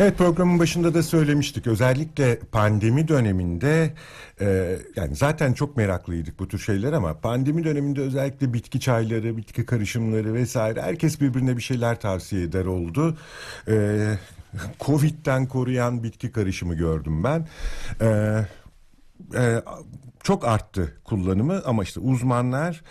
Evet programın başında da söylemiştik. Özellikle pandemi döneminde e, yani zaten çok meraklıydık bu tür şeyler ama pandemi döneminde özellikle bitki çayları, bitki karışımları vesaire herkes birbirine bir şeyler tavsiye eder oldu. E, Covid'den koruyan bitki karışımı gördüm ben. E, e, çok arttı kullanımı ama işte uzmanlar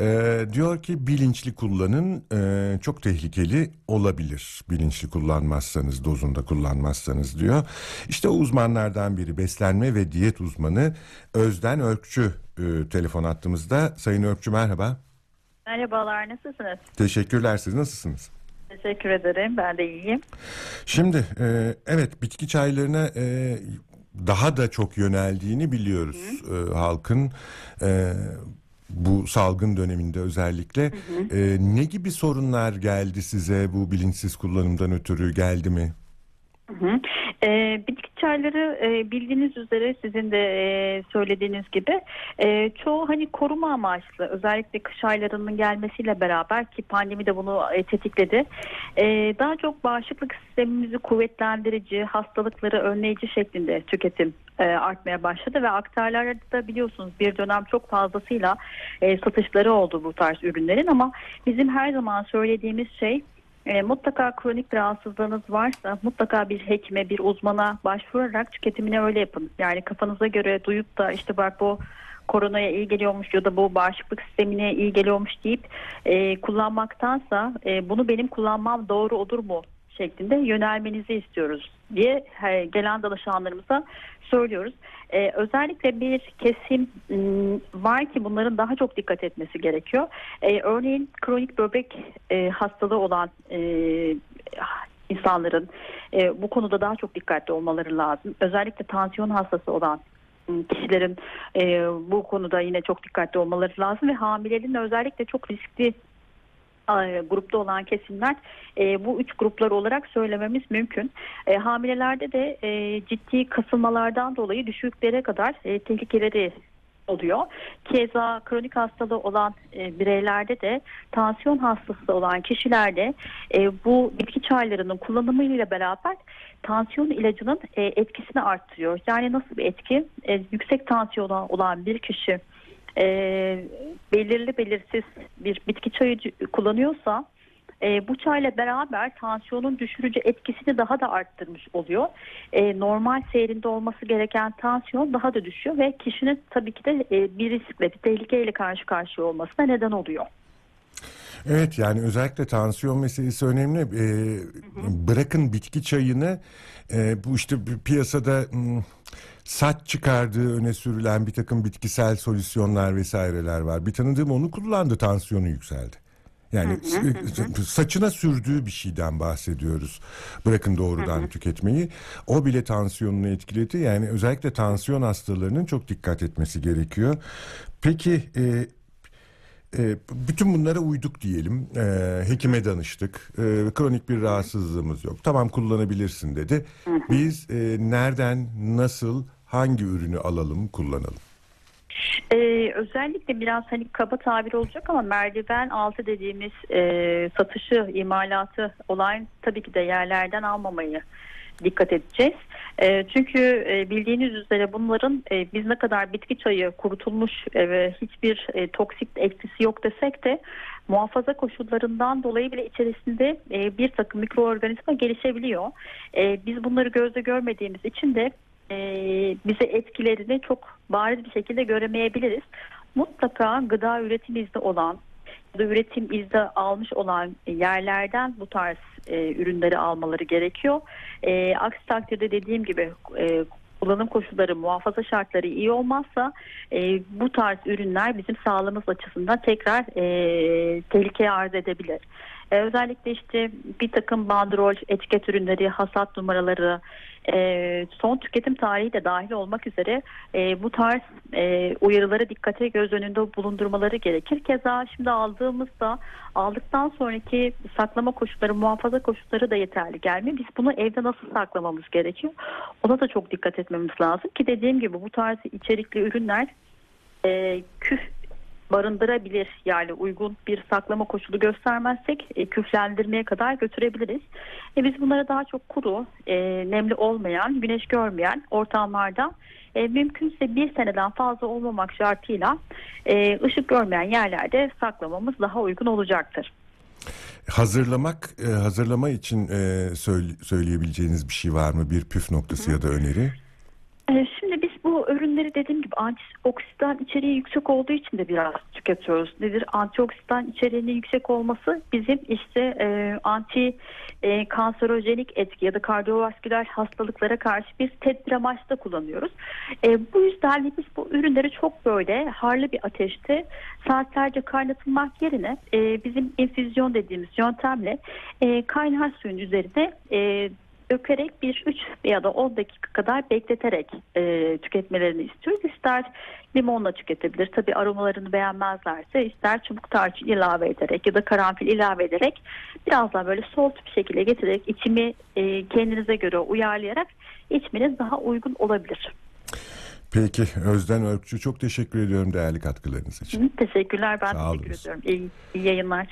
e, diyor ki bilinçli kullanın e, çok tehlikeli olabilir bilinçli kullanmazsanız dozunda kullanmazsanız diyor. İşte o uzmanlardan biri beslenme ve diyet uzmanı Özden Örkçü e, telefon attığımızda. Sayın Örkçü merhaba. Merhabalar nasılsınız? Teşekkürler siz nasılsınız? Teşekkür ederim ben de iyiyim. Şimdi e, evet bitki çaylarına e, daha da çok yöneldiğini biliyoruz e, halkın e, bu salgın döneminde özellikle. Hı hı. E, ne gibi sorunlar geldi size bu bilinçsiz kullanımdan ötürü geldi mi? Hı hı. E, bitki çayları e, bildiğiniz üzere sizin de e, söylediğiniz gibi e, çoğu hani koruma amaçlı özellikle kış aylarının gelmesiyle beraber ki pandemi de bunu e, tetikledi. E, daha çok bağışıklık sistemimizi kuvvetlendirici, hastalıkları önleyici şeklinde tüketim e, artmaya başladı ve aktarlarda da biliyorsunuz bir dönem çok fazlasıyla e, satışları oldu bu tarz ürünlerin ama bizim her zaman söylediğimiz şey e, mutlaka kronik bir rahatsızlığınız varsa mutlaka bir hekime, bir uzmana başvurarak tüketimini öyle yapın. Yani kafanıza göre duyup da işte bak bu koronaya iyi geliyormuş ya da bu bağışıklık sistemine iyi geliyormuş deyip e, kullanmaktansa e, bunu benim kullanmam doğru olur mu şeklinde yönelmenizi istiyoruz diye gelen danışanlarımıza söylüyoruz. Ee, özellikle bir kesim ıı, var ki bunların daha çok dikkat etmesi gerekiyor. Ee, örneğin kronik böbrek e, hastalığı olan e, insanların e, bu konuda daha çok dikkatli olmaları lazım. Özellikle tansiyon hastası olan ıı, kişilerin e, bu konuda yine çok dikkatli olmaları lazım ve hamilelerin özellikle çok riskli grupta olan kesimler e, bu üç gruplar olarak söylememiz mümkün. E, hamilelerde de e, ciddi kasılmalardan dolayı düşüklere kadar e, tehlikeleri oluyor. Keza kronik hastalığı olan e, bireylerde de tansiyon hastası olan kişilerde e, bu bitki çaylarının kullanımı ile beraber tansiyon ilacının e, etkisini arttırıyor. Yani nasıl bir etki? E, yüksek tansiyona olan bir kişi e, belirli belirsiz bir bitki çayı kullanıyorsa e, bu çayla beraber tansiyonun düşürücü etkisini daha da arttırmış oluyor. E, normal seyrinde olması gereken tansiyon daha da düşüyor ve kişinin tabii ki de e, bir riskle bir tehlikeyle karşı karşıya olmasına neden oluyor. Evet yani özellikle tansiyon meselesi önemli. Ee, bırakın bitki çayını e, bu işte piyasada m, saç çıkardığı öne sürülen bir takım bitkisel solüsyonlar vesaireler var. Bir tanıdığım onu kullandı tansiyonu yükseldi. Yani saçına sürdüğü bir şeyden bahsediyoruz. Bırakın doğrudan tüketmeyi. O bile tansiyonunu etkiledi. Yani özellikle tansiyon hastalarının çok dikkat etmesi gerekiyor. Peki e, e, bütün bunlara uyduk diyelim. E, hekime danıştık. E, kronik bir rahatsızlığımız yok. Tamam kullanabilirsin dedi. Biz e, nereden, nasıl, hangi ürünü alalım, kullanalım? Ee, özellikle biraz hani kaba tabir olacak ama merdiven altı dediğimiz e, satışı, imalatı olan tabii ki de yerlerden almamayı dikkat edeceğiz. E, çünkü e, bildiğiniz üzere bunların e, biz ne kadar bitki çayı kurutulmuş e, ve hiçbir e, toksik etkisi yok desek de muhafaza koşullarından dolayı bile içerisinde e, bir takım mikroorganizma gelişebiliyor. E, biz bunları gözle görmediğimiz için de e, bize etkilerini çok bariz bir şekilde göremeyebiliriz. Mutlaka gıda üretim izni olan ya da üretim izni almış olan yerlerden bu tarz e, ürünleri almaları gerekiyor. E, aksi takdirde dediğim gibi e, kullanım koşulları, muhafaza şartları iyi olmazsa e, bu tarz ürünler bizim sağlığımız açısından tekrar e, tehlikeye arz edebilir. E, özellikle işte bir takım bandrol, etiket ürünleri, hasat numaraları, e, son tüketim tarihi de dahil olmak üzere e, bu tarz e, uyarıları dikkate göz önünde bulundurmaları gerekir. Keza şimdi aldığımızda aldıktan sonraki saklama koşulları, muhafaza koşulları da yeterli gelmiyor. Biz bunu evde nasıl saklamamız gerekiyor? Ona da çok dikkat etmemiz lazım ki dediğim gibi bu tarz içerikli ürünler küf barındırabilir yani uygun bir saklama koşulu göstermezsek e, küflendirmeye kadar götürebiliriz. E, biz bunlara daha çok kuru, e, nemli olmayan, güneş görmeyen ortamlarda e, mümkünse bir seneden fazla olmamak şartıyla e, ışık görmeyen yerlerde saklamamız daha uygun olacaktır. Hazırlamak, e, hazırlama için e, söyle- söyleyebileceğiniz bir şey var mı? Bir püf noktası ya da öneri? Ürünleri dediğim gibi antioksidan içeriği yüksek olduğu için de biraz tüketiyoruz. Nedir? Antioksidan içeriğinin yüksek olması bizim işte e, anti e, kanserojenik etki ya da kardiyovasküler hastalıklara karşı biz tedbir amaçlı kullanıyoruz. E, bu yüzden de biz bu ürünleri çok böyle harlı bir ateşte saatlerce kaynatılmak yerine e, bizim infüzyon dediğimiz yöntemle e, kaynar suyun üzerine e, dökerek bir 3 ya da 10 dakika kadar bekleterek e, tüketmelerini istiyoruz. İster limonla tüketebilir. Tabi aromalarını beğenmezlerse ister çubuk tarçın ilave ederek ya da karanfil ilave ederek biraz daha böyle soğut bir şekilde getirerek içimi e, kendinize göre uyarlayarak içmeniz daha uygun olabilir. Peki Özden Örkçü çok teşekkür ediyorum değerli katkılarınız için. Teşekkürler ben Sağ teşekkür olunuz. ediyorum. İyi, iyi yayınlar.